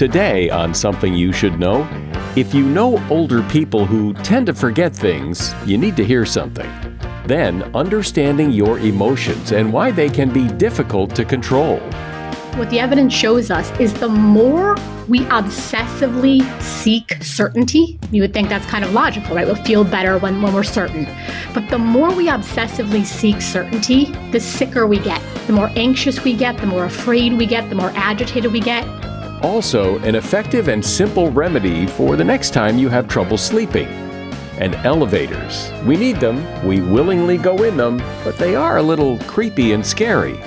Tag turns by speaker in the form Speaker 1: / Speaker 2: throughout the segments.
Speaker 1: Today, on Something You Should Know, if you know older people who tend to forget things, you need to hear something. Then, understanding your emotions and why they can be difficult to control.
Speaker 2: What the evidence shows us is the more we obsessively seek certainty, you would think that's kind of logical, right? We'll feel better when, when we're certain. But the more we obsessively seek certainty, the sicker we get. The more anxious we get, the more afraid we get, the more agitated we get.
Speaker 1: Also, an effective and simple remedy for the next time you have trouble sleeping. And elevators. We need them, we willingly go in them, but they are a little creepy and scary.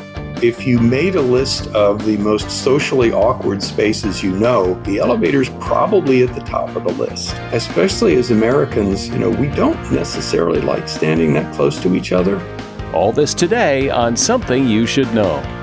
Speaker 3: If you made a list of the most socially awkward spaces you know, the elevator's probably at the top of the list. Especially as Americans, you know, we don't necessarily like standing that close to each other.
Speaker 1: All this today on Something You Should Know.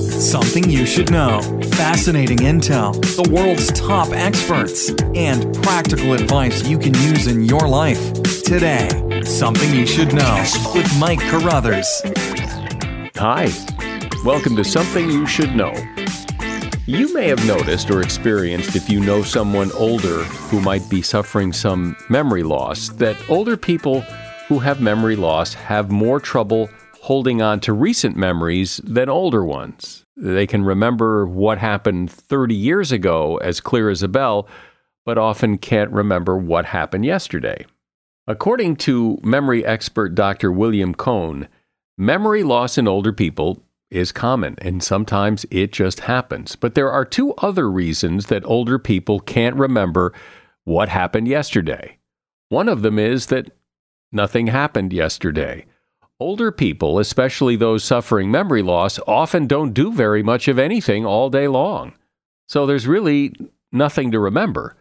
Speaker 4: Something you should know. Fascinating intel, the world's top experts, and practical advice you can use in your life. Today, Something You Should Know with Mike Carruthers.
Speaker 1: Hi. Welcome to Something You Should Know. You may have noticed or experienced if you know someone older who might be suffering some memory loss that older people who have memory loss have more trouble holding on to recent memories than older ones. They can remember what happened 30 years ago as clear as a bell, but often can't remember what happened yesterday. According to memory expert Dr. William Cone, memory loss in older people is common, and sometimes it just happens. But there are two other reasons that older people can't remember what happened yesterday. One of them is that nothing happened yesterday. Older people, especially those suffering memory loss, often don't do very much of anything all day long. So there's really nothing to remember.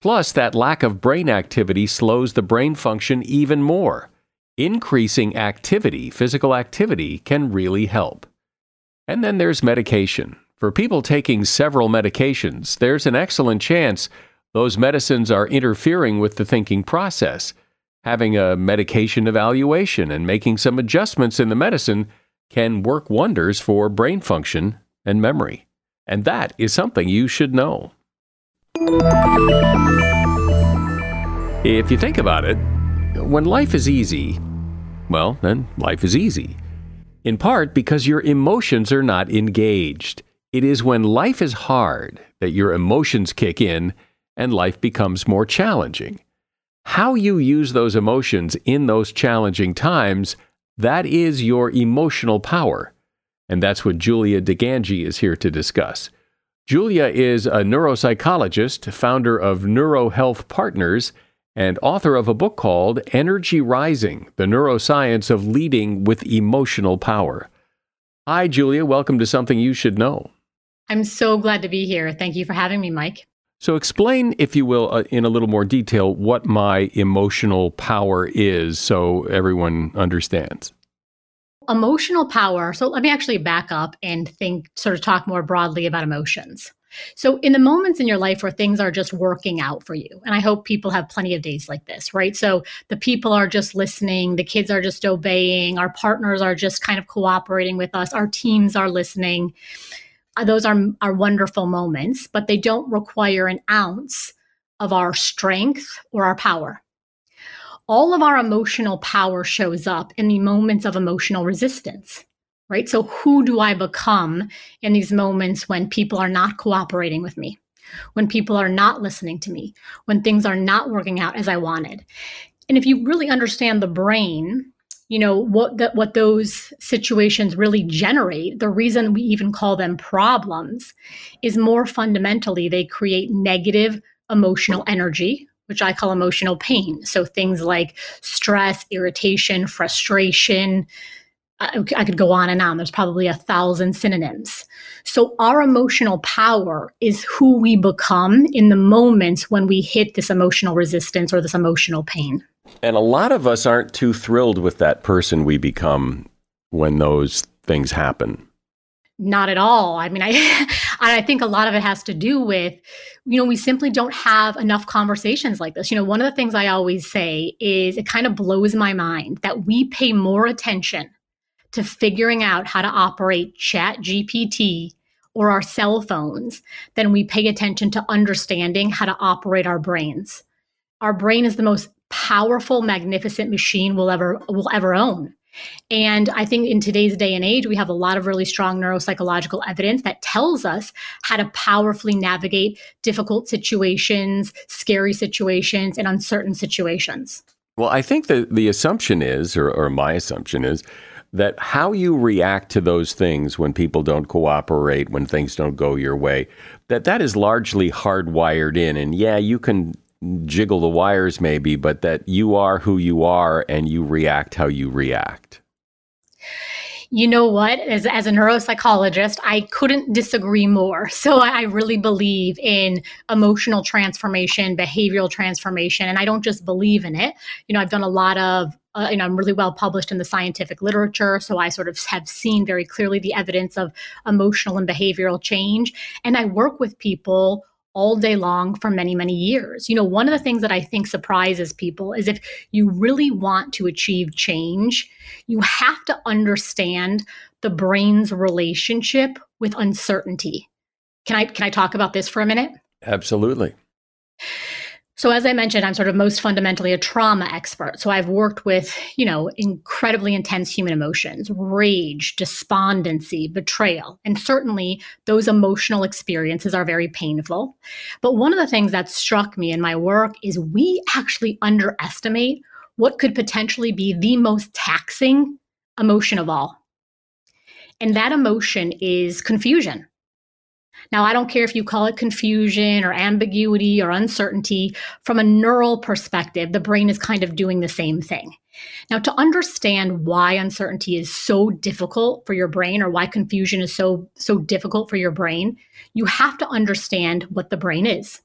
Speaker 1: Plus, that lack of brain activity slows the brain function even more. Increasing activity, physical activity, can really help. And then there's medication. For people taking several medications, there's an excellent chance those medicines are interfering with the thinking process. Having a medication evaluation and making some adjustments in the medicine can work wonders for brain function and memory. And that is something you should know. If you think about it, when life is easy, well, then life is easy in part because your emotions are not engaged. It is when life is hard that your emotions kick in and life becomes more challenging. How you use those emotions in those challenging times, that is your emotional power. And that's what Julia DiGangi is here to discuss. Julia is a neuropsychologist, founder of NeuroHealth Partners, and author of a book called Energy Rising The Neuroscience of Leading with Emotional Power. Hi, Julia. Welcome to Something You Should Know.
Speaker 2: I'm so glad to be here. Thank you for having me, Mike.
Speaker 1: So, explain, if you will, uh, in a little more detail, what my emotional power is so everyone understands.
Speaker 2: Emotional power. So, let me actually back up and think, sort of talk more broadly about emotions. So, in the moments in your life where things are just working out for you, and I hope people have plenty of days like this, right? So, the people are just listening, the kids are just obeying, our partners are just kind of cooperating with us, our teams are listening. Uh, those are, are wonderful moments, but they don't require an ounce of our strength or our power. All of our emotional power shows up in the moments of emotional resistance right? So, who do I become in these moments when people are not cooperating with me, when people are not listening to me, when things are not working out as I wanted? And if you really understand the brain, you know what that what those situations really generate the reason we even call them problems is more fundamentally they create negative emotional energy which i call emotional pain so things like stress irritation frustration I could go on and on. There's probably a thousand synonyms. So, our emotional power is who we become in the moments when we hit this emotional resistance or this emotional pain.
Speaker 1: And a lot of us aren't too thrilled with that person we become when those things happen.
Speaker 2: Not at all. I mean, I I think a lot of it has to do with, you know, we simply don't have enough conversations like this. You know, one of the things I always say is it kind of blows my mind that we pay more attention to figuring out how to operate Chat GPT or our cell phones than we pay attention to understanding how to operate our brains. Our brain is the most powerful, magnificent machine we'll ever will ever own. And I think in today's day and age, we have a lot of really strong neuropsychological evidence that tells us how to powerfully navigate difficult situations, scary situations, and uncertain situations.
Speaker 1: Well, I think that the assumption is, or, or my assumption is, that how you react to those things when people don't cooperate, when things don't go your way, that that is largely hardwired in. And yeah, you can jiggle the wires maybe, but that you are who you are and you react how you react.
Speaker 2: You know what? As, as a neuropsychologist, I couldn't disagree more. So I really believe in emotional transformation, behavioral transformation, and I don't just believe in it. You know, I've done a lot of uh, you know, I'm really well published in the scientific literature. So I sort of have seen very clearly the evidence of emotional and behavioral change. And I work with people all day long for many, many years. You know, one of the things that I think surprises people is if you really want to achieve change, you have to understand the brain's relationship with uncertainty. Can I can I talk about this for a minute?
Speaker 1: Absolutely.
Speaker 2: So as I mentioned, I'm sort of most fundamentally a trauma expert. So I've worked with, you know, incredibly intense human emotions, rage, despondency, betrayal. And certainly those emotional experiences are very painful. But one of the things that struck me in my work is we actually underestimate what could potentially be the most taxing emotion of all. And that emotion is confusion. Now, I don't care if you call it confusion or ambiguity or uncertainty. From a neural perspective, the brain is kind of doing the same thing. Now, to understand why uncertainty is so difficult for your brain or why confusion is so so difficult for your brain, you have to understand what the brain is.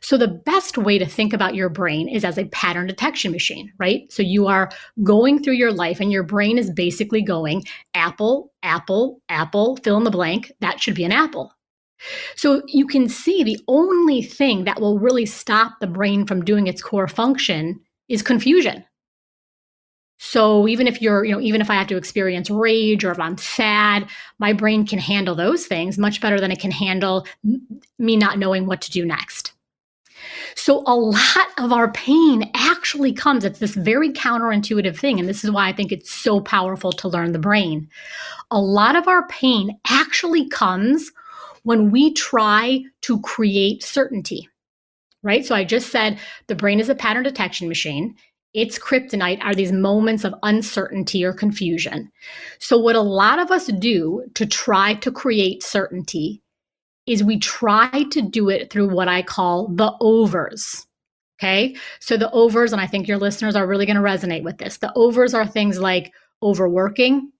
Speaker 2: So, the best way to think about your brain is as a pattern detection machine, right? So, you are going through your life and your brain is basically going apple, apple, apple, fill in the blank. That should be an apple. So, you can see the only thing that will really stop the brain from doing its core function is confusion. So even if you're, you know, even if I have to experience rage or if I'm sad, my brain can handle those things much better than it can handle me not knowing what to do next. So a lot of our pain actually comes, it's this very counterintuitive thing. And this is why I think it's so powerful to learn the brain. A lot of our pain actually comes when we try to create certainty, right? So I just said the brain is a pattern detection machine its kryptonite are these moments of uncertainty or confusion. So, what a lot of us do to try to create certainty is we try to do it through what I call the overs. Okay. So, the overs, and I think your listeners are really going to resonate with this the overs are things like overworking,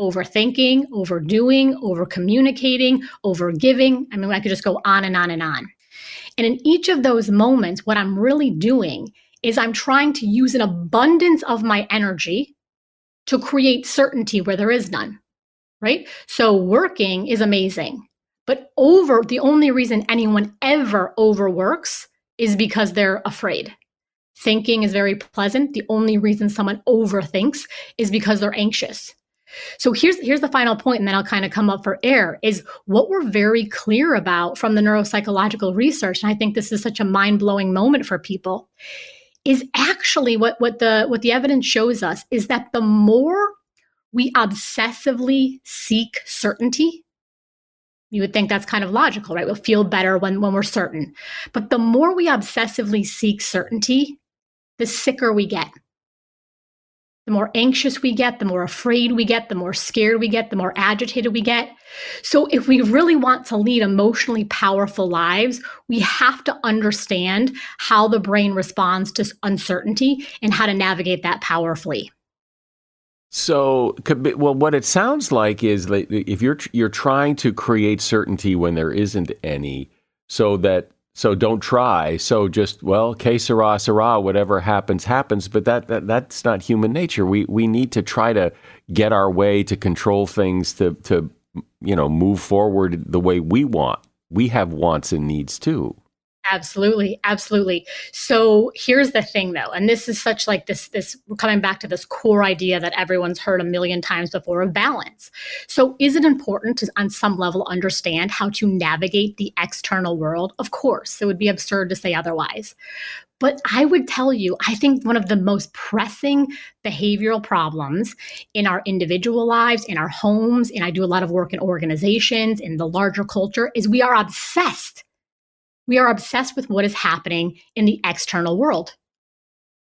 Speaker 2: overthinking, overdoing, over communicating, over giving. I mean, I could just go on and on and on. And in each of those moments, what I'm really doing is I'm trying to use an abundance of my energy to create certainty where there is none, right? So working is amazing. But over, the only reason anyone ever overworks is because they're afraid. Thinking is very pleasant. The only reason someone overthinks is because they're anxious. So here's here's the final point, and then I'll kind of come up for air. Is what we're very clear about from the neuropsychological research, and I think this is such a mind blowing moment for people, is actually what what the what the evidence shows us is that the more we obsessively seek certainty, you would think that's kind of logical, right? We'll feel better when when we're certain, but the more we obsessively seek certainty, the sicker we get. The more anxious we get, the more afraid we get, the more scared we get, the more agitated we get. So, if we really want to lead emotionally powerful lives, we have to understand how the brain responds to uncertainty and how to navigate that powerfully.
Speaker 1: So, well, what it sounds like is that if you're you're trying to create certainty when there isn't any, so that so don't try. So just well, que sera, sera. Whatever happens, happens. But that, that that's not human nature. We we need to try to get our way to control things to to you know move forward the way we want. We have wants and needs too.
Speaker 2: Absolutely, absolutely. So here's the thing though, and this is such like this this we're coming back to this core idea that everyone's heard a million times before of balance. So is it important to on some level understand how to navigate the external world? Of course. It would be absurd to say otherwise. But I would tell you, I think one of the most pressing behavioral problems in our individual lives, in our homes, and I do a lot of work in organizations, in the larger culture, is we are obsessed we are obsessed with what is happening in the external world.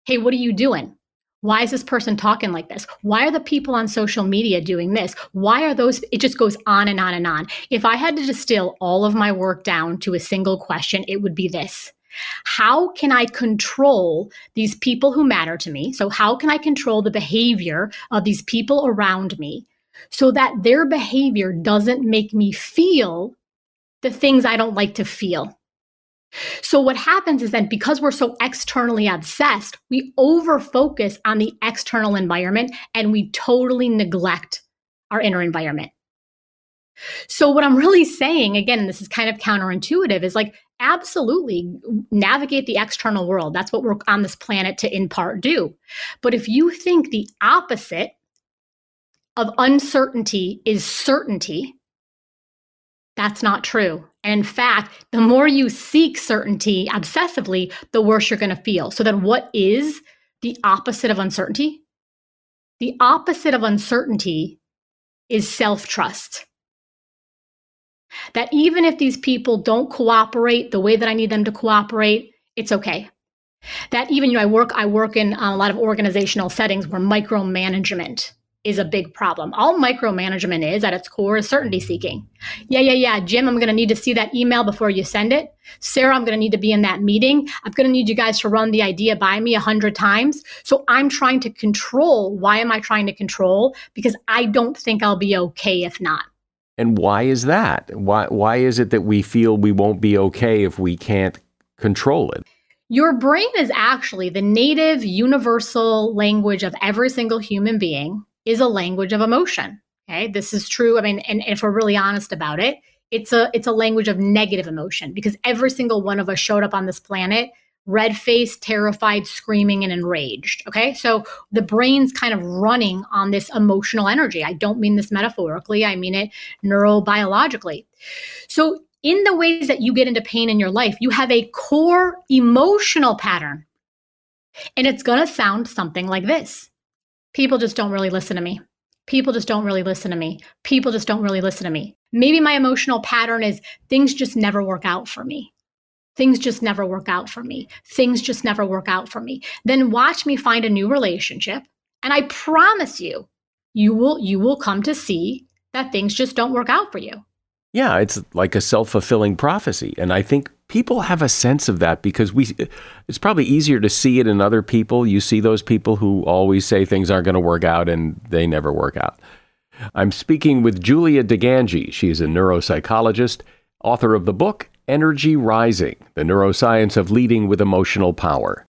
Speaker 2: Hey, what are you doing? Why is this person talking like this? Why are the people on social media doing this? Why are those? It just goes on and on and on. If I had to distill all of my work down to a single question, it would be this How can I control these people who matter to me? So, how can I control the behavior of these people around me so that their behavior doesn't make me feel the things I don't like to feel? So, what happens is that because we're so externally obsessed, we over focus on the external environment and we totally neglect our inner environment. So, what I'm really saying, again, this is kind of counterintuitive, is like absolutely navigate the external world. That's what we're on this planet to, in part, do. But if you think the opposite of uncertainty is certainty, that's not true. In fact, the more you seek certainty obsessively, the worse you're going to feel. So, then what is the opposite of uncertainty? The opposite of uncertainty is self trust. That even if these people don't cooperate the way that I need them to cooperate, it's okay. That even you know, I work I work in a lot of organizational settings where micromanagement is a big problem. All micromanagement is at its core is certainty mm-hmm. seeking. Yeah, yeah, yeah. Jim, I'm going to need to see that email before you send it. Sarah, I'm going to need to be in that meeting. I'm going to need you guys to run the idea by me a hundred times. So I'm trying to control. Why am I trying to control? Because I don't think I'll be okay if not.
Speaker 1: And why is that? Why, why is it that we feel we won't be okay if we can't control it?
Speaker 2: Your brain is actually the native universal language of every single human being is a language of emotion. Okay, this is true. I mean, and, and if we're really honest about it, it's a it's a language of negative emotion because every single one of us showed up on this planet red faced, terrified, screaming, and enraged. Okay. So the brain's kind of running on this emotional energy. I don't mean this metaphorically, I mean it neurobiologically. So, in the ways that you get into pain in your life, you have a core emotional pattern. And it's going to sound something like this people just don't really listen to me. People just don't really listen to me. People just don't really listen to me. Maybe my emotional pattern is things just never work out for me. Things just never work out for me. Things just never work out for me. Then watch me find a new relationship and I promise you you will you will come to see that things just don't work out for you.
Speaker 1: Yeah, it's like a self-fulfilling prophecy and I think people have a sense of that because we it's probably easier to see it in other people. You see those people who always say things aren't going to work out and they never work out. I'm speaking with julia digangi. She's a neuropsychologist author of the book energy rising the neuroscience of leading with emotional power.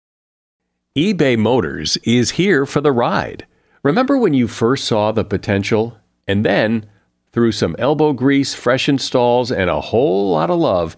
Speaker 1: ebay motors is here for the ride. Remember when you first saw the potential and then Through some elbow grease, fresh installs, and a whole lot of love,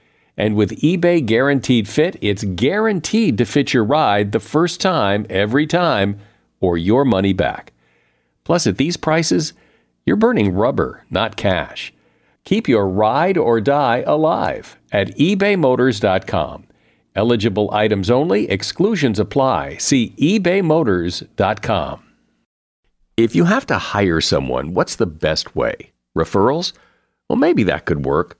Speaker 1: And with eBay Guaranteed Fit, it's guaranteed to fit your ride the first time, every time, or your money back. Plus, at these prices, you're burning rubber, not cash. Keep your ride or die alive at ebaymotors.com. Eligible items only, exclusions apply. See ebaymotors.com. If you have to hire someone, what's the best way? Referrals? Well, maybe that could work.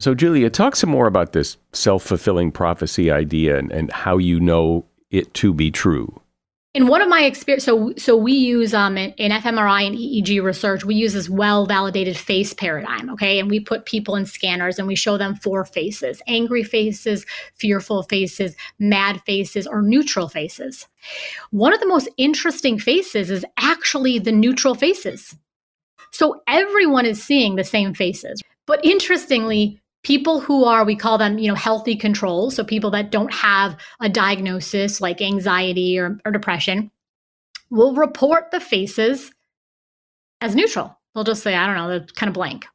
Speaker 1: So, Julia, talk some more about this self fulfilling prophecy idea and, and how you know it to be true.
Speaker 2: In one of my experience so so we use um in, in, fmri and eeg research we use this well validated face paradigm okay? And we put people in scanners and we show them four faces angry faces fearful faces mad faces or neutral faces. One of the most interesting faces is actually the neutral faces. So everyone is seeing the same faces. But interestingly people who are we call them you know healthy controls so people that don't have a diagnosis like anxiety or, or depression will report the faces as neutral. They'll just say i don't know they're kind of blank.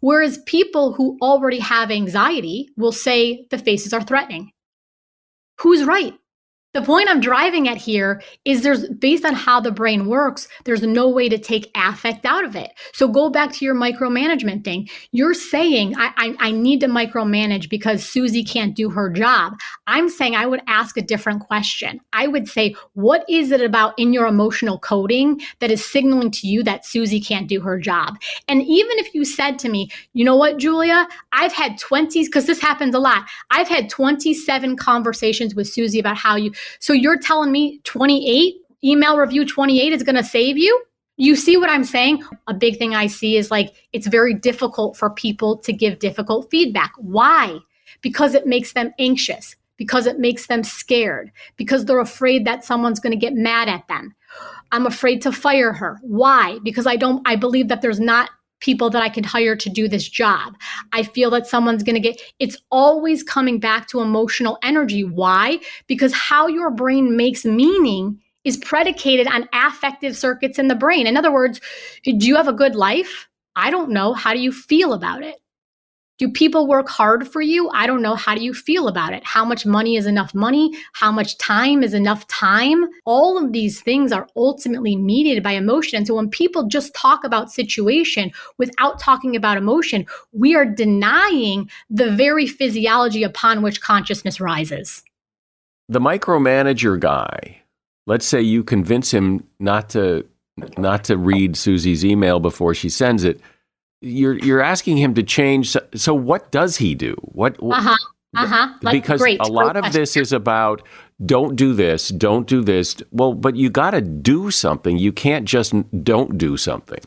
Speaker 2: Whereas people who already have anxiety will say the faces are threatening. Who's right the point I'm driving at here is there's based on how the brain works, there's no way to take affect out of it. So go back to your micromanagement thing. You're saying, I, I, I, need to micromanage because Susie can't do her job. I'm saying I would ask a different question. I would say, what is it about in your emotional coding that is signaling to you that Susie can't do her job? And even if you said to me, you know what, Julia, I've had 20, because this happens a lot. I've had 27 conversations with Susie about how you so you're telling me 28, email review 28 is going to save you? You see what I'm saying? A big thing I see is like it's very difficult for people to give difficult feedback. Why? Because it makes them anxious, because it makes them scared, because they're afraid that someone's going to get mad at them. I'm afraid to fire her. Why? Because I don't I believe that there's not people that I can hire to do this job. I feel that someone's going to get, it's always coming back to emotional energy. Why? Because how your brain makes meaning is predicated on affective circuits in the brain. In other words, do you have a good life? I don't know. How do you feel about it? Do people work hard for you? I don't know. How do you feel about it? How much money is enough money? How much time is enough time? All of these things are ultimately mediated by emotion. And so when people just talk about situation without talking about emotion, we are denying the very physiology upon which consciousness rises.
Speaker 1: The micromanager guy, let's say you convince him not to not to read Susie's email before she sends it you're you're asking him to change. So, so what does he do? What?
Speaker 2: Uh-huh. Uh-huh.
Speaker 1: Like, because
Speaker 2: great,
Speaker 1: a lot of this is about don't do this, don't do this. Well, but you got to do something. You can't just don't do something.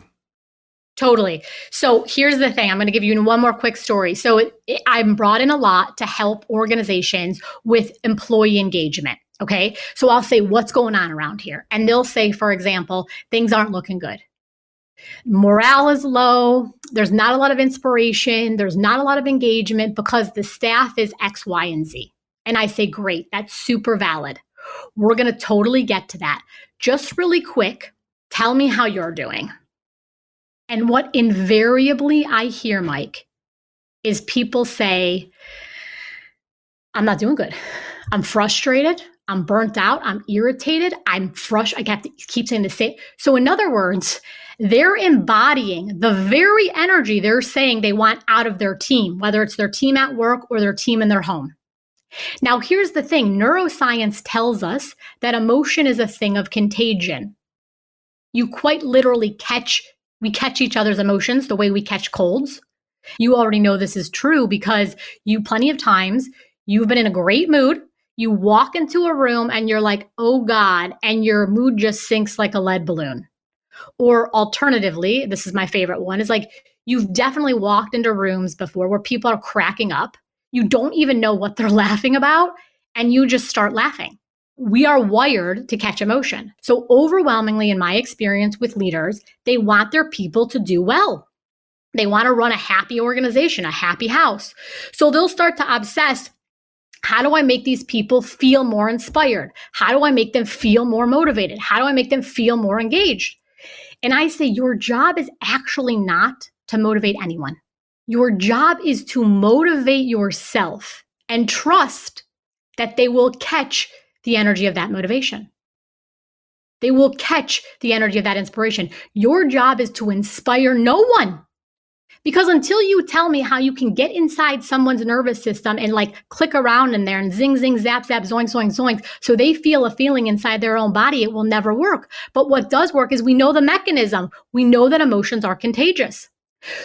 Speaker 2: Totally. So here's the thing. I'm going to give you one more quick story. So it, it, I'm brought in a lot to help organizations with employee engagement. Okay. So I'll say, what's going on around here? And they'll say, for example, things aren't looking good. Morale is low. There's not a lot of inspiration. There's not a lot of engagement because the staff is X, Y, and Z. And I say, great. That's super valid. We're going to totally get to that. Just really quick, tell me how you're doing. And what invariably I hear, Mike, is people say, I'm not doing good. I'm frustrated. I'm burnt out. I'm irritated. I'm frustrated. I have to keep saying the same. So, in other words, they're embodying the very energy they're saying they want out of their team, whether it's their team at work or their team in their home. Now, here's the thing neuroscience tells us that emotion is a thing of contagion. You quite literally catch we catch each other's emotions the way we catch colds. You already know this is true because you plenty of times you've been in a great mood. You walk into a room and you're like, oh God, and your mood just sinks like a lead balloon. Or alternatively, this is my favorite one, is like you've definitely walked into rooms before where people are cracking up. You don't even know what they're laughing about, and you just start laughing we are wired to catch emotion. So, overwhelmingly, in my experience with leaders, they want their people to do well. They want to run a happy organization, a happy house. So, they'll start to obsess how do I make these people feel more inspired? How do I make them feel more motivated? How do I make them feel more engaged? And I say, your job is actually not to motivate anyone. Your job is to motivate yourself and trust that they will catch the energy of that motivation. They will catch the energy of that inspiration. Your job is to inspire no one. Because until you tell me how you can get inside someone's nervous system and like click around in there and zing, zing, zap, zap, zoink, zoink, zoink, so they feel a feeling inside their own body, it will never work. But what does work is we know the mechanism. We know that emotions are contagious.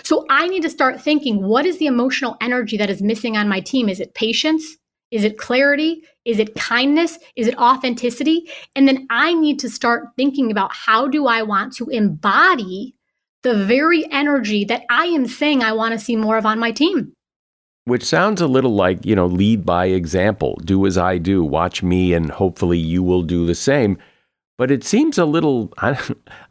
Speaker 2: So I need to start thinking what is the emotional energy that is missing on my team? Is it patience? Is it clarity? Is it kindness? Is it authenticity? And then I need to start thinking about how do I want to embody the very energy that I am saying I want to see more of on my team.
Speaker 1: Which sounds a little like, you know, lead by example, do as I do, watch me, and hopefully you will do the same. But it seems a little, I,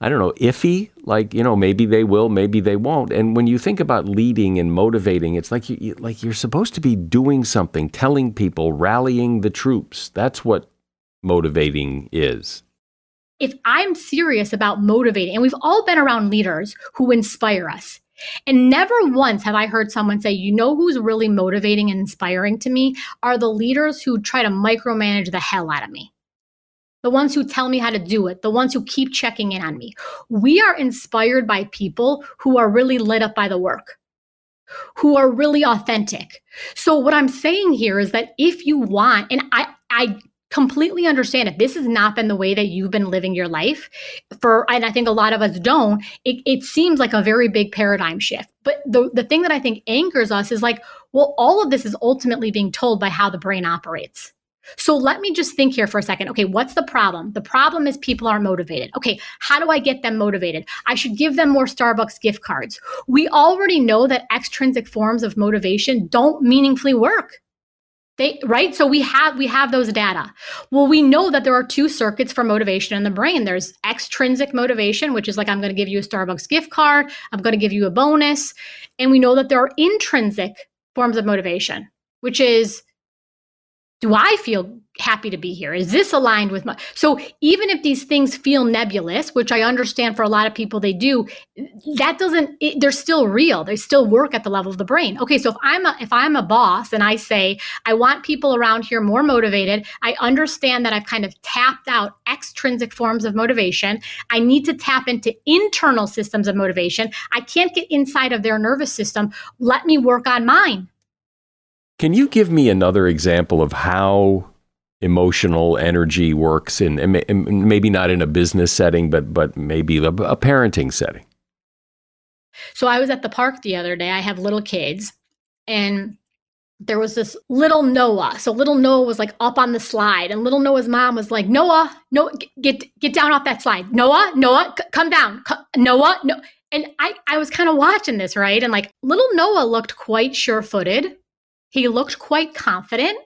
Speaker 1: don't know, iffy. Like you know, maybe they will, maybe they won't. And when you think about leading and motivating, it's like you, like you're supposed to be doing something, telling people, rallying the troops. That's what motivating is.
Speaker 2: If I'm serious about motivating, and we've all been around leaders who inspire us, and never once have I heard someone say, you know who's really motivating and inspiring to me are the leaders who try to micromanage the hell out of me the ones who tell me how to do it, the ones who keep checking in on me. We are inspired by people who are really lit up by the work, who are really authentic. So what I'm saying here is that if you want, and I, I completely understand if this has not been the way that you've been living your life for and i think a lot of us don't it, it seems like a very big paradigm shift but the, the thing that i think anchors us is like well all of this is ultimately being told by how the brain operates so let me just think here for a second. Okay, what's the problem? The problem is people aren't motivated. Okay, how do I get them motivated? I should give them more Starbucks gift cards. We already know that extrinsic forms of motivation don't meaningfully work. They, right? So we have we have those data. Well we know that there are two circuits for motivation in the brain. There's extrinsic motivation which is like i'm going to give you a starbucks gift card i'm going to give you a bonus and we know that there are intrinsic forms of motivation which is do I feel happy to be here? Is this aligned with my so even if these things feel nebulous, which I understand for a lot of people they do, that doesn't it, they're still real. They still work at the level of the brain. Okay, so if I'm a if I'm a boss and I say I want people around here more motivated, I understand that I've kind of tapped out extrinsic forms of motivation. I need to tap into internal systems of motivation. I can't get inside of their nervous system. Let me work on mine
Speaker 1: can you give me another example of how emotional energy works in, maybe not in a business setting, but but maybe a, a parenting setting?
Speaker 2: So I was at the park the other day. I have little kids, and there was this little Noah. So little Noah was like up on the slide, and little Noah's mom was like, "Noah, no, get get down off that slide. Noah, Noah, c- come down. C- Noah, no." And I I was kind of watching this right, and like little Noah looked quite sure-footed. He looked quite confident.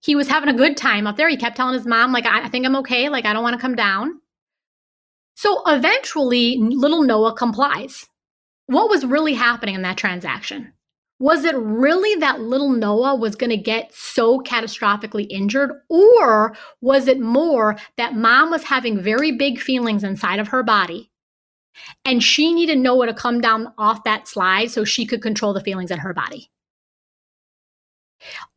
Speaker 2: He was having a good time up there. He kept telling his mom, like, I, I think I'm okay. Like, I don't want to come down. So eventually, little Noah complies. What was really happening in that transaction? Was it really that little Noah was going to get so catastrophically injured? Or was it more that mom was having very big feelings inside of her body and she needed Noah to come down off that slide so she could control the feelings in her body?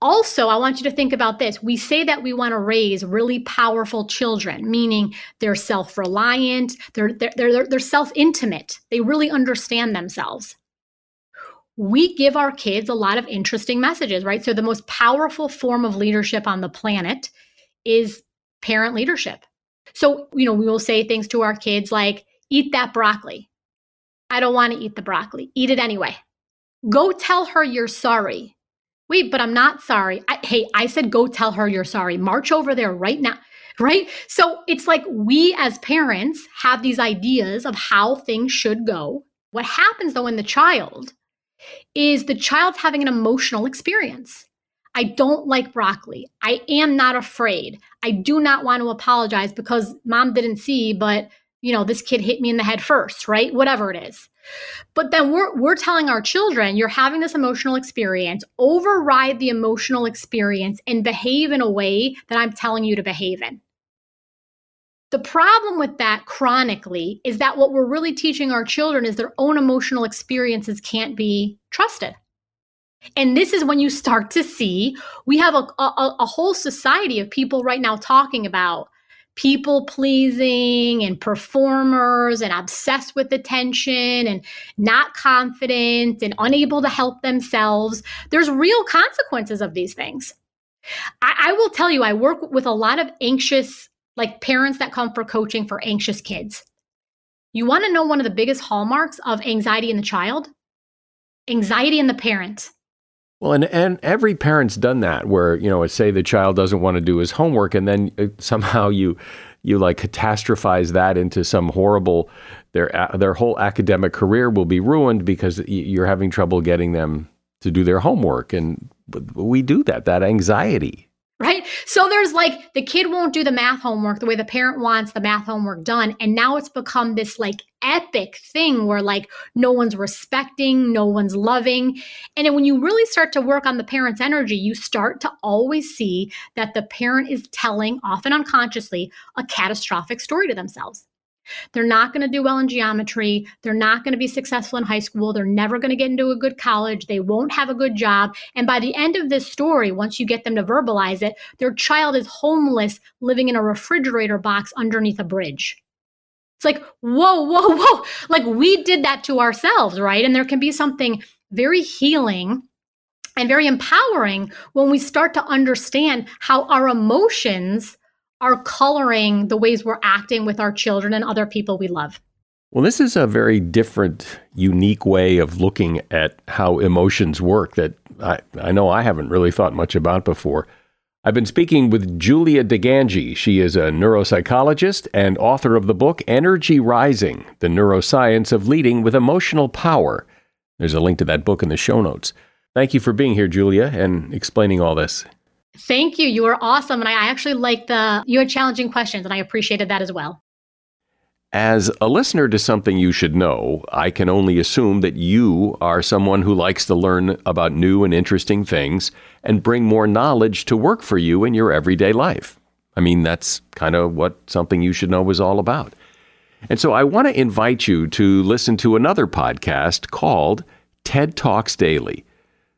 Speaker 2: Also, I want you to think about this. We say that we want to raise really powerful children, meaning they're self reliant, they're, they're, they're, they're self intimate, they really understand themselves we give our kids a lot of interesting messages, right? So, the most powerful form of leadership on the planet is parent leadership. So, you know, we will say things to our kids like, eat that broccoli. I don't want to eat the broccoli. Eat it anyway. Go tell her you're sorry. Wait, but I'm not sorry. I, hey, I said go tell her you're sorry. March over there right now. Right? So it's like we as parents have these ideas of how things should go. What happens though in the child is the child's having an emotional experience. I don't like broccoli. I am not afraid. I do not want to apologize because mom didn't see, but you know, this kid hit me in the head first, right? Whatever it is. But then we're we're telling our children, you're having this emotional experience, override the emotional experience and behave in a way that I'm telling you to behave in. The problem with that chronically is that what we're really teaching our children is their own emotional experiences can't be trusted. And this is when you start to see we have a, a, a whole society of people right now talking about people pleasing and performers and obsessed with attention and not confident and unable to help themselves. There's real consequences of these things. I, I will tell you, I work with a lot of anxious like parents that come for coaching for anxious kids. You want to know one of the biggest hallmarks of anxiety in the child? Anxiety in the parent.
Speaker 1: Well, and, and every parent's done that where, you know, say the child doesn't want to do his homework and then uh, somehow you you like catastrophize that into some horrible their their whole academic career will be ruined because you're having trouble getting them to do their homework. And we do that that anxiety
Speaker 2: right? So there's like the kid won't do the math homework the way the parent wants the math homework done. And now it's become this like epic thing where like no one's respecting, no one's loving. And then when you really start to work on the parent's energy, you start to always see that the parent is telling, often unconsciously, a catastrophic story to themselves. They're not going to do well in geometry. They're not going to be successful in high school. They're never going to get into a good college. They won't have a good job. And by the end of this story, once you get them to verbalize it, their child is homeless, living in a refrigerator box underneath a bridge. It's like, whoa, whoa, whoa. Like we did that to ourselves, right? And there can be something very healing and very empowering when we start to understand how our emotions are coloring the ways we're acting with our children and other people we love.
Speaker 1: Well, this is a very different, unique way of looking at how emotions work that I, I know I haven't really thought much about before. I've been speaking with Julia DiGangi. She is a neuropsychologist and author of the book Energy Rising The Neuroscience of Leading with Emotional Power. There's a link to that book in the show notes. Thank you for being here, Julia, and explaining all this.
Speaker 2: Thank you. You were awesome. And I actually like the, you had challenging questions, and I appreciated that as well.
Speaker 1: As a listener to something you should know, I can only assume that you are someone who likes to learn about new and interesting things and bring more knowledge to work for you in your everyday life. I mean, that's kind of what something you should know is all about. And so I want to invite you to listen to another podcast called TED Talks Daily.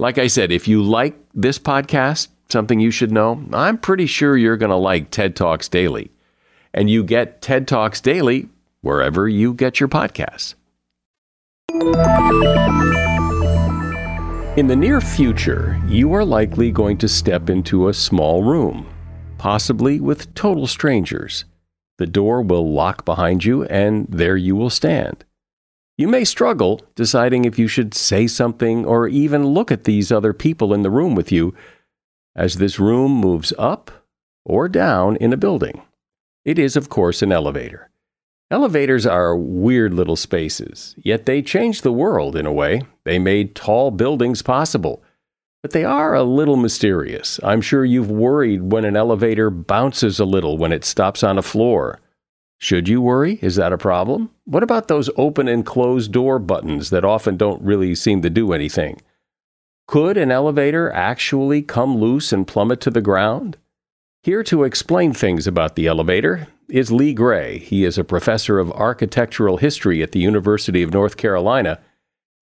Speaker 1: Like I said, if you like this podcast, something you should know, I'm pretty sure you're going to like TED Talks Daily. And you get TED Talks Daily wherever you get your podcasts. In the near future, you are likely going to step into a small room, possibly with total strangers. The door will lock behind you, and there you will stand. You may struggle deciding if you should say something or even look at these other people in the room with you as this room moves up or down in a building. It is, of course, an elevator. Elevators are weird little spaces, yet they changed the world in a way. They made tall buildings possible. But they are a little mysterious. I'm sure you've worried when an elevator bounces a little when it stops on a floor. Should you worry? Is that a problem? What about those open and close door buttons that often don't really seem to do anything? Could an elevator actually come loose and plummet to the ground? Here to explain things about the elevator is Lee Gray. He is a professor of architectural history at the University of North Carolina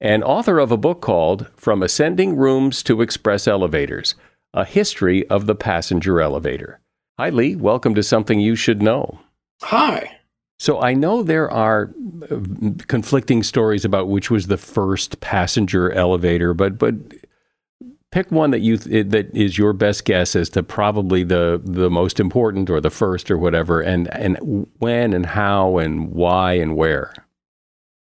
Speaker 1: and author of a book called From Ascending Rooms to Express Elevators A History of the Passenger Elevator. Hi, Lee. Welcome to Something You Should Know.
Speaker 3: Hi.
Speaker 1: So I know there are uh, conflicting stories about which was the first passenger elevator, but but pick one that you that is your best guess as to probably the the most important or the first or whatever and and when and how and why and where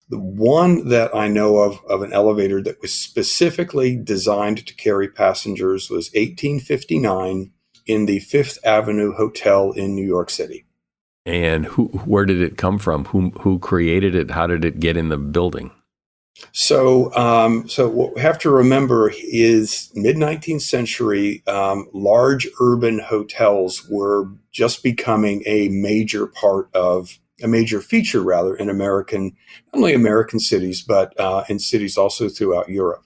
Speaker 3: the one that i know of of an elevator that was specifically designed to carry passengers was 1859 in the fifth avenue hotel in new york city
Speaker 1: and who where did it come from? Who who created it? How did it get in the building?
Speaker 3: So, um, so what we have to remember is mid 19th century, um, large urban hotels were just becoming a major part of a major feature, rather, in American, not only American cities, but uh, in cities also throughout Europe.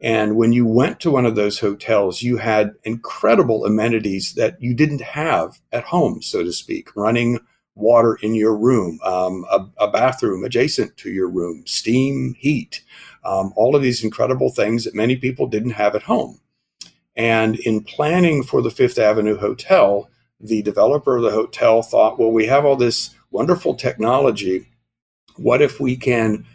Speaker 3: And when you went to one of those hotels, you had incredible amenities that you didn't have at home, so to speak, running water in your room, um, a, a, bathroom adjacent to your room, steam, heat, um, all of these incredible things that many people didn't have at home. And in planning for the Fifth Avenue Hotel, the developer of the hotel thought, well, we have all this wonderful technology. What if we can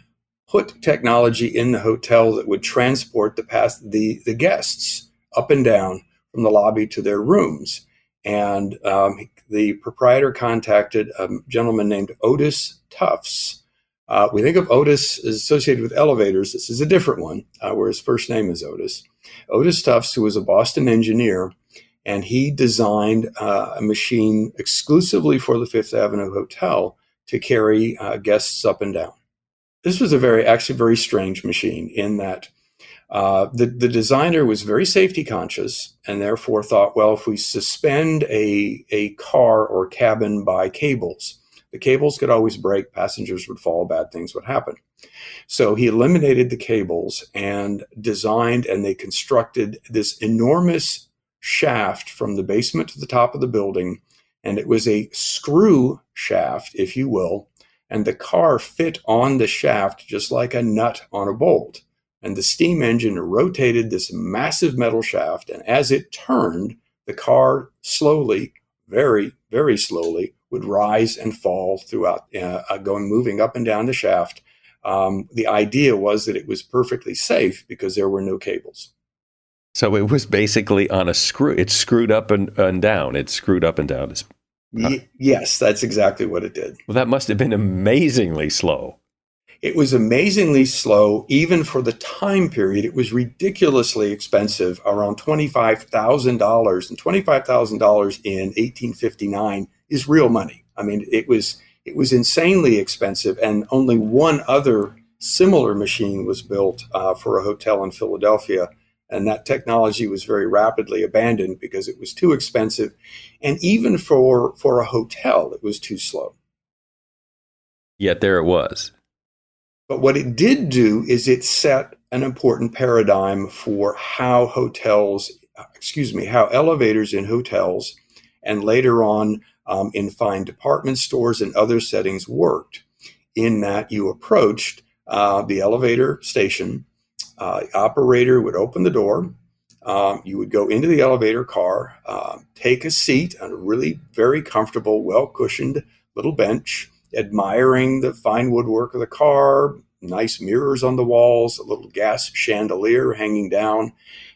Speaker 3: put technology in the hotel that would transport the past the, the guests up and down from the lobby to their rooms? And um, the proprietor contacted a gentleman named Otis Tufts. Uh, we think of Otis as associated with elevators. This is a different one, uh, where his first name is Otis. Otis Tufts, who was a Boston engineer, and he designed uh, a machine exclusively for the Fifth Avenue Hotel to carry uh, guests up and down. This was a very, actually, very strange machine in that uh, the, the designer was very safety conscious and therefore thought, well, if we suspend a, a car or cabin by cables, the cables could always break, passengers would fall, bad things would happen. So he eliminated the cables and designed and they constructed this enormous shaft from the basement to the top of the building. And it was a screw shaft, if you will. And the car fit on the shaft just like a nut on a bolt and the steam engine rotated this massive metal shaft. And as it turned, the car slowly, very, very slowly, would rise and fall throughout, uh, uh, going moving up and down the shaft. Um, the idea was that it was perfectly safe because there were no cables.
Speaker 1: So it was basically on a screw. It's screwed up and, and down. It's screwed up and down.
Speaker 3: Y- yes, that's exactly what it did.
Speaker 1: Well, that must have been amazingly slow.
Speaker 3: It was amazingly slow, even for the time period. It was ridiculously expensive, around $25,000. And $25,000 in 1859 is real money. I mean, it was it was insanely expensive, and only one other similar machine was built uh, for a hotel in Philadelphia. And that technology was very rapidly abandoned because it was too expensive. And even for, for a hotel, it was too slow.
Speaker 1: Yet there it was.
Speaker 3: But what it did do is it set an important paradigm for how hotels, excuse me, how elevators in hotels and later on um, in fine department stores and other settings worked, in that you approached uh, the elevator station Uh, the operator would open the door. Um, you would go into the elevator car, uh, take a seat on a really very comfortable, well cushioned little bench, admiring the fine woodwork of the car, nice mirrors on the walls, a little gas chandelier hanging down.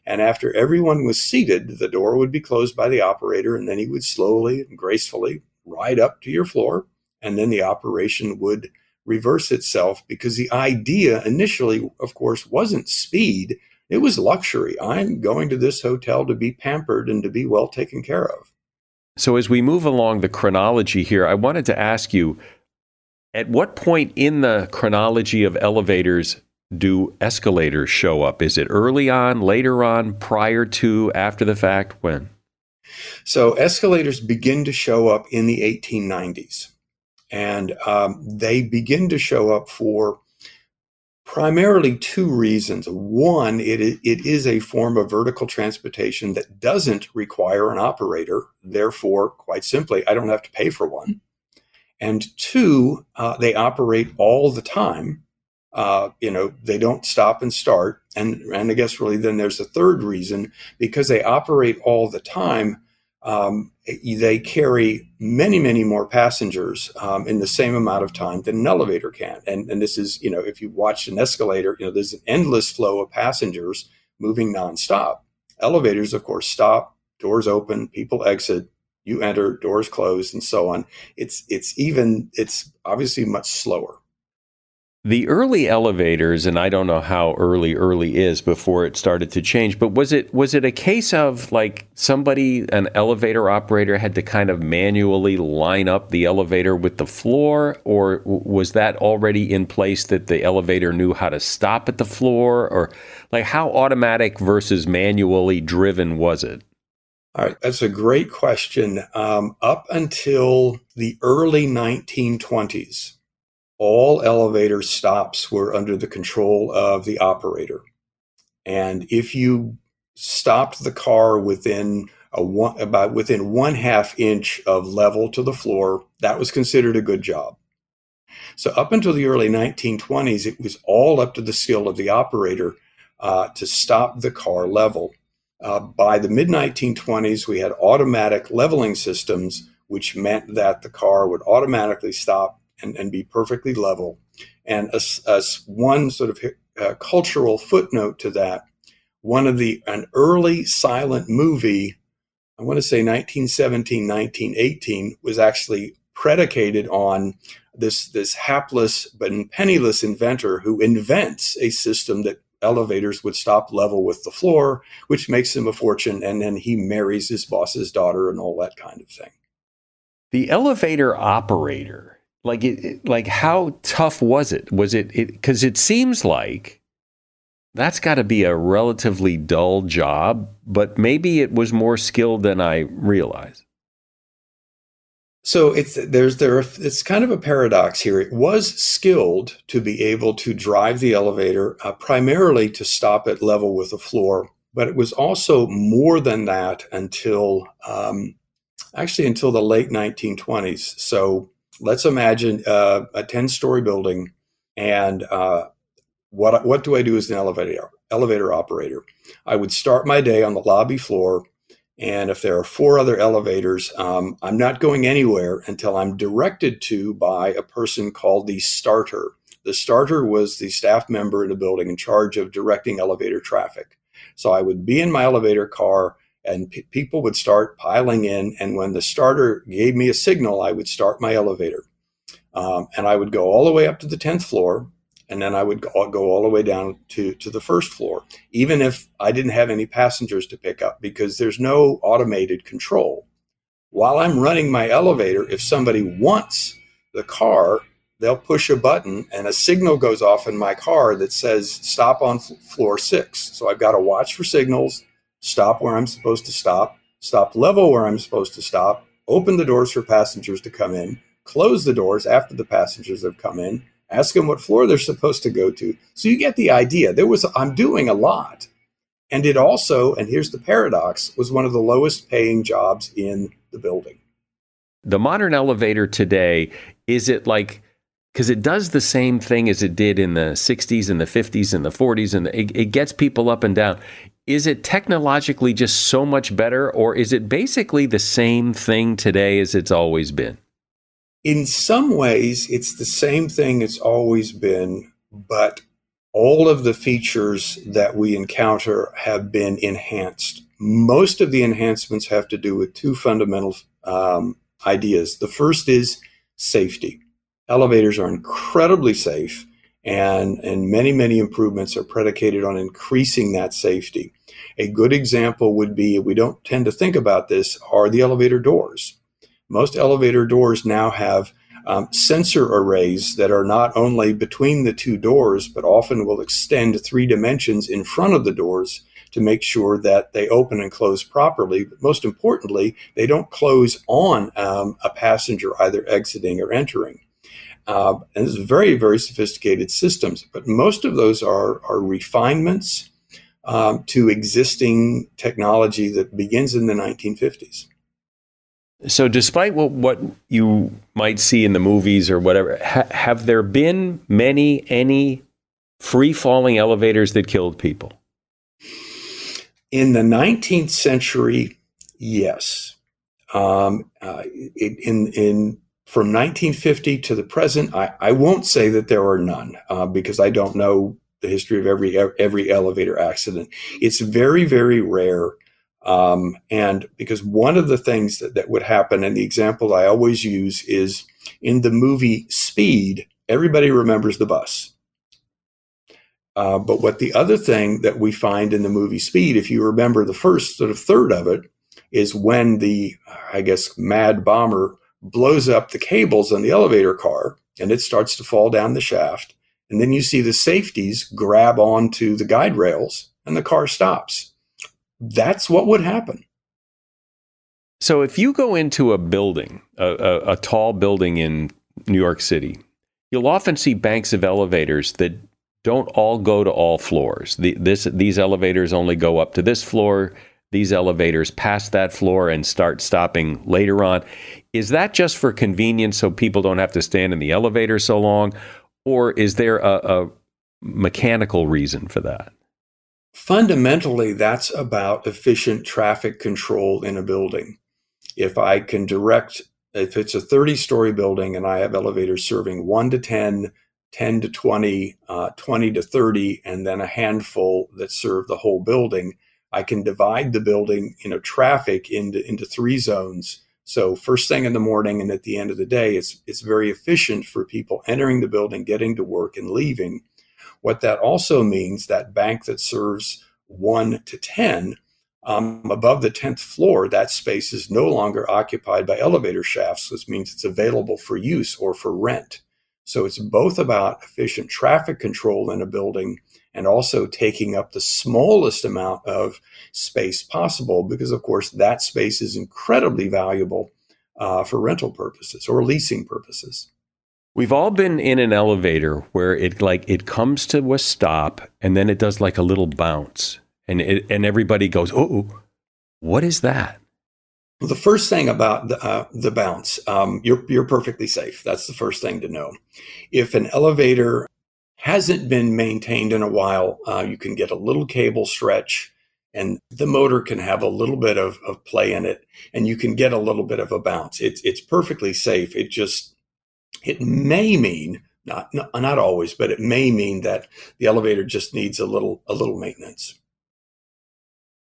Speaker 3: And after everyone was seated, the door would be closed by the operator, and then he would slowly and gracefully ride up to your floor. And then the operation would reverse itself because the idea initially, of course, wasn't speed, it was luxury. I'm going to this hotel to be pampered and to be well taken care of.
Speaker 1: So, as we move along the chronology here, I wanted to ask you at what point in the chronology of elevators do escalators show up? Is it early on, later on, prior to, after the fact? When?
Speaker 3: So, escalators begin to show up in the 1890s. And um, they begin to show up for primarily two reasons. One, it, it is a form of vertical transportation that doesn't require an operator. Therefore, quite simply, I don't have to pay for one. And two, uh, they operate all the time. Uh, you know, they don't stop and start. And, and I guess really then there's a third reason because they operate all the time um, they carry many, many more passengers um, in the same amount of time than an elevator can. And, and this is, you know, if you watch an escalator, you know, there's an endless flow of passengers moving nonstop. Elevators, of course, stop, doors open, people exit, you enter, doors close, and so on. It's it's even it's obviously much slower.
Speaker 1: The early elevators, and I don't know how early early is before it started to change, but was it was it a case of like somebody, an elevator operator, had to kind of manually line up the elevator with the floor, or was that already in place that the elevator knew how to stop at the floor, or like how automatic versus manually driven was it?
Speaker 3: All right, that's a great question. Um, up until the early 1920s, all elevator stops were under the control of the operator. And if you stopped the car within a one, about within one half inch of level to the floor, that was considered a good job. So up until the early 1920s, it was all up to the skill of the operator uh, to stop the car level. Uh, by the mid 1920s, we had automatic leveling systems, which meant that the car would automatically stop and, and be perfectly level. And as, as one sort of uh, cultural footnote to that, one of the an early silent movie, I want to say 1917, 1918, was actually predicated on this this hapless but penniless inventor who invents a system that elevators would stop level with the floor, which makes him a fortune, and then he marries his boss's daughter and all that kind of thing.
Speaker 1: The elevator operator like it, like how tough was it? Was it because it, it seems like that's got to be a relatively dull job, but maybe it was more skilled than I realized.
Speaker 3: So it's there's there it's kind of a paradox here. It was skilled to be able to drive the elevator uh, primarily to stop at level with the floor, but it was also more than that until um, actually until the late 1920s. So let's imagine uh, a 10 story building and uh, what, what do I do as an elevator, elevator operator? I would start my day on the lobby floor. And if there are four other elevators, um, I'm not going anywhere until I'm directed to by a person called the starter. The starter was the staff member in the building in charge of directing elevator traffic. So I would be in my elevator car and p- people would start piling in. And when the starter gave me a signal, I would start my elevator. Um, and I would go all the way up to the 10th floor, and then I would go, go all the way down to, to the first floor, even if I didn't have any passengers to pick up, because there's no automated control. While I'm running my elevator, if somebody wants the car, they'll push a button and a signal goes off in my car that says stop on f- floor six. So I've got to watch for signals stop where I'm supposed to stop, stop level where I'm supposed to stop, open the doors for passengers to come in, close the doors after the passengers have come in, ask them what floor they're supposed to go to. So you get the idea. There was I'm doing a lot. And it also, and here's the paradox, was one of the lowest paying jobs in the building.
Speaker 1: The modern elevator today, is it like because it does the same thing as it did in the 60s and the 50s and the 40s and it, it gets people up and down. Is it technologically just so much better or is it basically the same thing today as it's always been?
Speaker 3: In some ways it's the same thing it's always been but all of the features that we encounter have been enhanced. Most of the enhancements have to do with two fundamental um, ideas. The first is safety elevators are incredibly safe and, and many, many improvements are predicated on increasing that safety. A good example would be, we don't tend to think about this, are the elevator doors. Most elevator doors now have um, sensor arrays that are not only between the two doors, but often will extend three dimensions in front of the doors to make sure that they open and close properly. But most importantly, they don't close on um, a passenger either exiting or entering. Uh, and it's very, very sophisticated systems. But most of those are, are refinements um, to existing technology that begins in the 1950s.
Speaker 1: So, despite what, what you might see in the movies or whatever, ha- have there been many, any free falling elevators that killed people?
Speaker 3: In the 19th century, yes. Um, uh, in, in from 1950 to the present, I, I won't say that there are none uh, because I don't know the history of every every elevator accident. It's very very rare, um, and because one of the things that, that would happen, and the example I always use is in the movie Speed. Everybody remembers the bus. Uh, but what the other thing that we find in the movie Speed, if you remember the first sort of third of it, is when the, I guess, mad bomber blows up the cables on the elevator car and it starts to fall down the shaft. And then you see the safeties grab onto the guide rails and the car stops. That's what would happen.
Speaker 1: So if you go into a building, a, a, a tall building in New York City, you'll often see banks of elevators that don't all go to all floors. The, this, these elevators only go up to this floor. These elevators pass that floor and start stopping later on. Is that just for convenience so people don't have to stand in the elevator so long? Or is there a, a mechanical reason for that?
Speaker 3: Fundamentally, that's about efficient traffic control in a building. If I can direct, if it's a 30 story building and I have elevators serving 1 to 10, 10 to 20, uh, 20 to 30, and then a handful that serve the whole building, I can divide the building, you know, traffic into, into three zones so first thing in the morning and at the end of the day, it's it's very efficient for people entering the building, getting to work and leaving. What that also means, that bank that serves one to 10, um, above the 10th floor, that space is no longer occupied by elevator shafts, which means it's available for use or for rent. So it's both about efficient traffic control in a building and also taking up the smallest amount of space possible because, of course, that space is incredibly valuable uh, for rental purposes or leasing purposes.
Speaker 1: We've all been in an elevator where it like it comes to a stop and then it does like a little bounce and it, and everybody goes, "Oh, what is that?"
Speaker 3: Well, the first thing about the, uh, the bounce, um, you're you're perfectly safe. That's the first thing to know. If an elevator hasn't been maintained in a while, uh, you can get a little cable stretch and the motor can have a little bit of, of play in it and you can get a little bit of a bounce. It's, it's perfectly safe. It just, it may mean, not, not always, but it may mean that the elevator just needs a little, a little maintenance.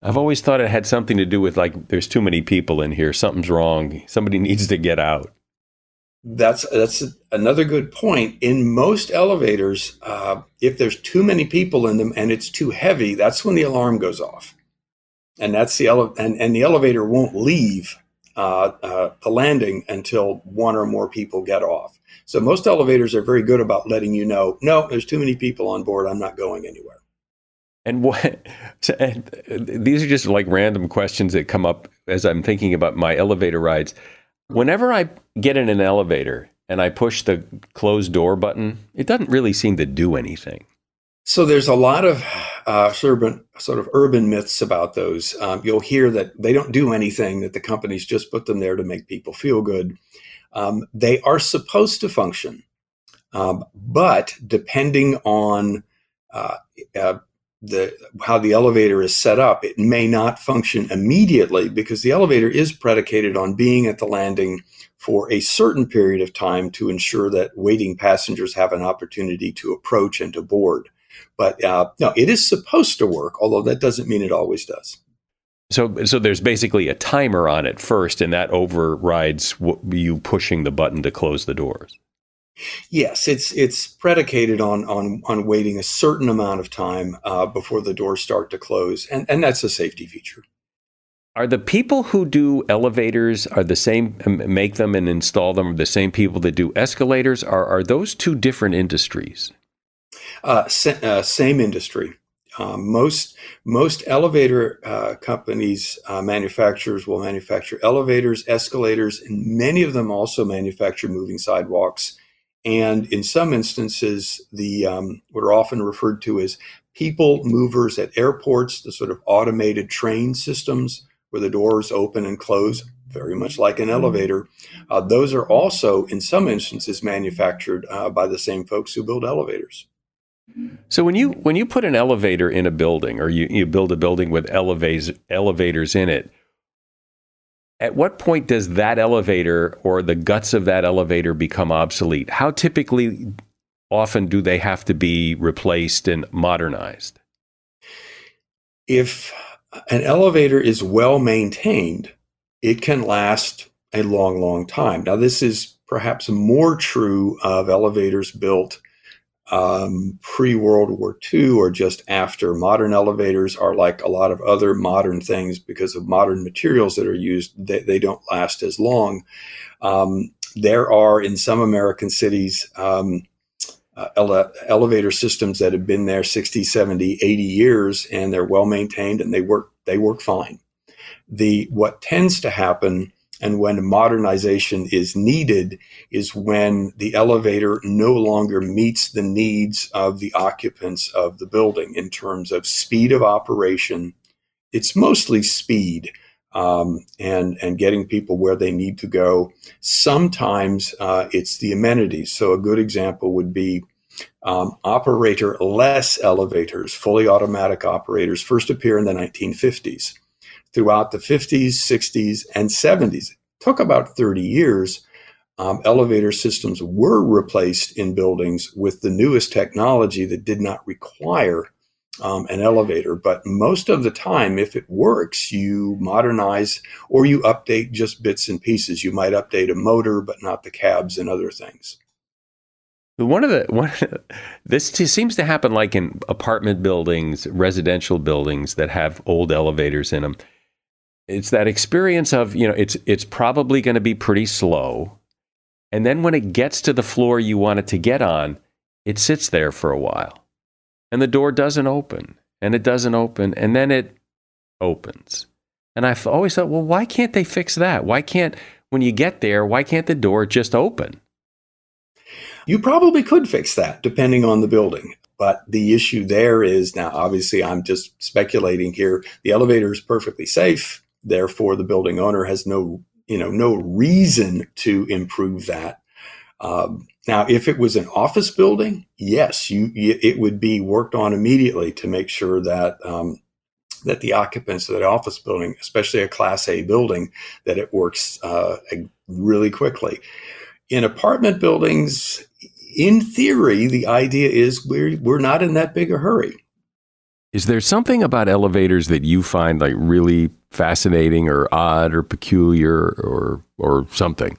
Speaker 1: I've always thought it had something to do with like, there's too many people in here. Something's wrong. Somebody needs to get out.
Speaker 3: That's that's another good point. In most elevators, uh, if there's too many people in them and it's too heavy, that's when the alarm goes off, and that's the ele- and, and the elevator won't leave uh, uh, the landing until one or more people get off. So most elevators are very good about letting you know, no, there's too many people on board. I'm not going anywhere.
Speaker 1: And what? And these are just like random questions that come up as I'm thinking about my elevator rides. Whenever I get in an elevator and I push the closed door button, it doesn't really seem to do anything.
Speaker 3: So there's a lot of uh, urban, sort of urban myths about those. Um, you'll hear that they don't do anything; that the companies just put them there to make people feel good. Um, they are supposed to function. Um, but depending on uh, uh, the how the elevator is set up, it may not function immediately because the elevator is predicated on being at the landing for a certain period of time to ensure that waiting passengers have an opportunity to approach and to board. But uh, no, it is supposed to work, although that doesn't mean it always does.
Speaker 1: So, so there's basically a timer on it first, and that overrides you pushing the button to close the doors.
Speaker 3: Yes, it's it's predicated on on on waiting a certain amount of time uh, before the doors start to close, and and that's a safety feature.
Speaker 1: Are the people who do elevators are the same make them and install them the same people that do escalators? Are are those two different industries?
Speaker 3: Uh, sa- uh, same industry. Um, most most elevator uh, companies uh, manufacturers will manufacture elevators, escalators, and many of them also manufacture moving sidewalks and in some instances, the um, what are often referred to as people movers at airports, the sort of automated train systems where the doors open and close, very much like an mm-hmm. elevator. Uh, those are also, in some instances, manufactured uh, by the same folks who build elevators.
Speaker 1: So when you when you put an elevator in a building, or you, you build a building with elevators elevators in it, at what point does that elevator or the guts of that elevator become obsolete? How typically often do they have to be replaced and modernized?
Speaker 3: If an elevator is well maintained, it can last a long, long time. Now, this is perhaps more true of elevators built um, pre World War II or just after. Modern elevators are like a lot of other modern things because of modern materials that are used, they, they don't last as long. Um, there are in some American cities um, uh, ele- elevator systems that have been there 60, 70, 80 years and they're well maintained and they work they work fine. The what tends to happen and when modernization is needed is when the elevator no longer meets the needs of the occupants of the building in terms of speed of operation. It's mostly speed. Um, and and getting people where they need to go. Sometimes uh, it's the amenities. So a good example would be um, operator less elevators, fully automatic operators, first appear in the 1950s throughout the 50s, 60s, and 70s. It took about 30 years. Um, elevator systems were replaced in buildings with the newest technology that did not require um, an elevator. But most of the time, if it works, you modernize or you update just bits and pieces. You might update a motor, but not the cabs and other things.
Speaker 1: One of the one this seems to happen like in apartment buildings, residential buildings that have old elevators in them it's that experience of you know it's it's probably going to be pretty slow. And then when it gets to the floor you want it to get on it sits there for a while. And the door doesn't open and it doesn't open and then it opens. And i've always thought well why can't they fix that? Why can't when you get there why can't the door just open?
Speaker 3: You probably could fix that depending on the building. But the issue there is now obviously i'm just speculating here the elevator is perfectly safe Therefore, the building owner has no, you know, no reason to improve that. Um, now, if it was an office building, yes, you, it would be worked on immediately to make sure that um, that the occupants of that office building, especially a Class A building, that it works uh, really quickly. In apartment buildings, in theory, the idea is we're we're not in that big a hurry.
Speaker 1: Is there something about elevators that you find like really fascinating or odd or peculiar or or something?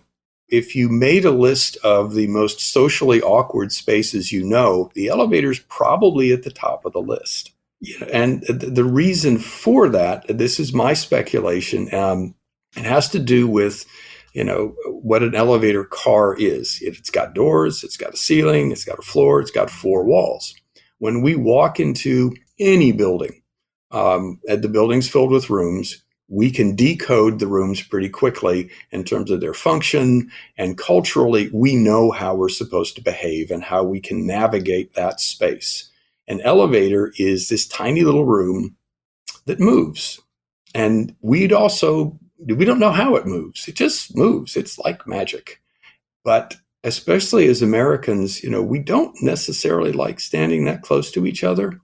Speaker 3: If you made a list of the most socially awkward spaces you know, the elevator's probably at the top of the list. And the reason for that, this is my speculation, um, it has to do with you know what an elevator car is. It's got doors, it's got a ceiling, it's got a floor, it's got four walls. When we walk into any building, um, the building's filled with rooms, we can decode the rooms pretty quickly in terms of their function. And culturally, we know how we're supposed to behave and how we can navigate that space. An elevator is this tiny little room that moves. And we'd also, we don't know how it moves. It just moves. It's like magic. But especially as Americans, you know, we don't necessarily like standing that close to each other.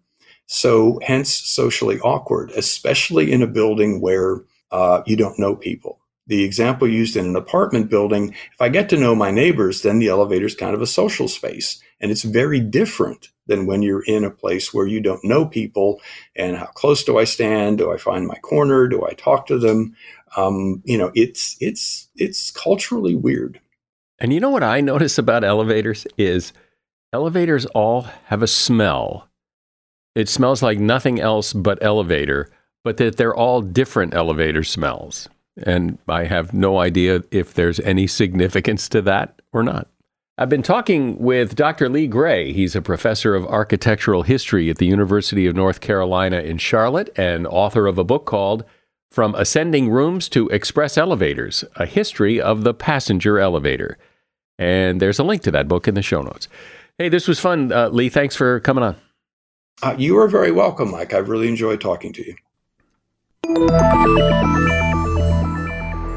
Speaker 3: So, hence, socially awkward, especially in a building where uh, you don't know people. The example used in an apartment building if I get to know my neighbors, then the elevator is kind of a social space. And it's very different than when you're in a place where you don't know people and how close do I stand? Do I find my corner? Do I talk to them? Um, you know, it's it's it's culturally weird.
Speaker 1: And you know what I notice about elevators is elevators all have a smell. It smells like nothing else but elevator, but that they're all different elevator smells. And I have no idea if there's any significance to that or not. I've been talking with Dr. Lee Gray. He's a professor of architectural history at the University of North Carolina in Charlotte and author of a book called From Ascending Rooms to Express Elevators A History of the Passenger Elevator. And there's a link to that book in the show notes. Hey, this was fun. Uh, Lee, thanks for coming on.
Speaker 3: Uh, you are very welcome, Mike. I've really enjoyed talking to you.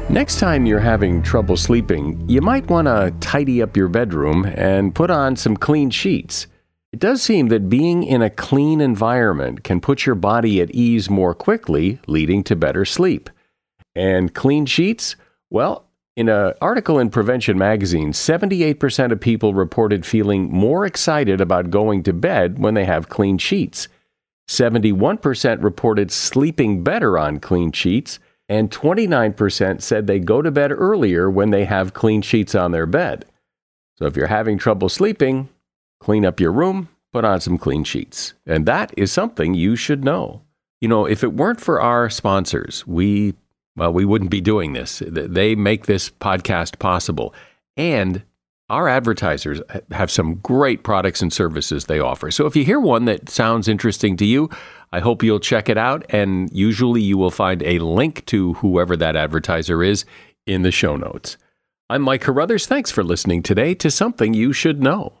Speaker 1: Next time you're having trouble sleeping, you might want to tidy up your bedroom and put on some clean sheets. It does seem that being in a clean environment can put your body at ease more quickly, leading to better sleep. And clean sheets? Well, in an article in Prevention Magazine, 78% of people reported feeling more excited about going to bed when they have clean sheets. 71% reported sleeping better on clean sheets, and 29% said they go to bed earlier when they have clean sheets on their bed. So if you're having trouble sleeping, clean up your room, put on some clean sheets. And that is something you should know. You know, if it weren't for our sponsors, we well, we wouldn't be doing this. They make this podcast possible. And our advertisers have some great products and services they offer. So if you hear one that sounds interesting to you, I hope you'll check it out. And usually you will find a link to whoever that advertiser is in the show notes. I'm Mike Carruthers. Thanks for listening today to Something You Should Know.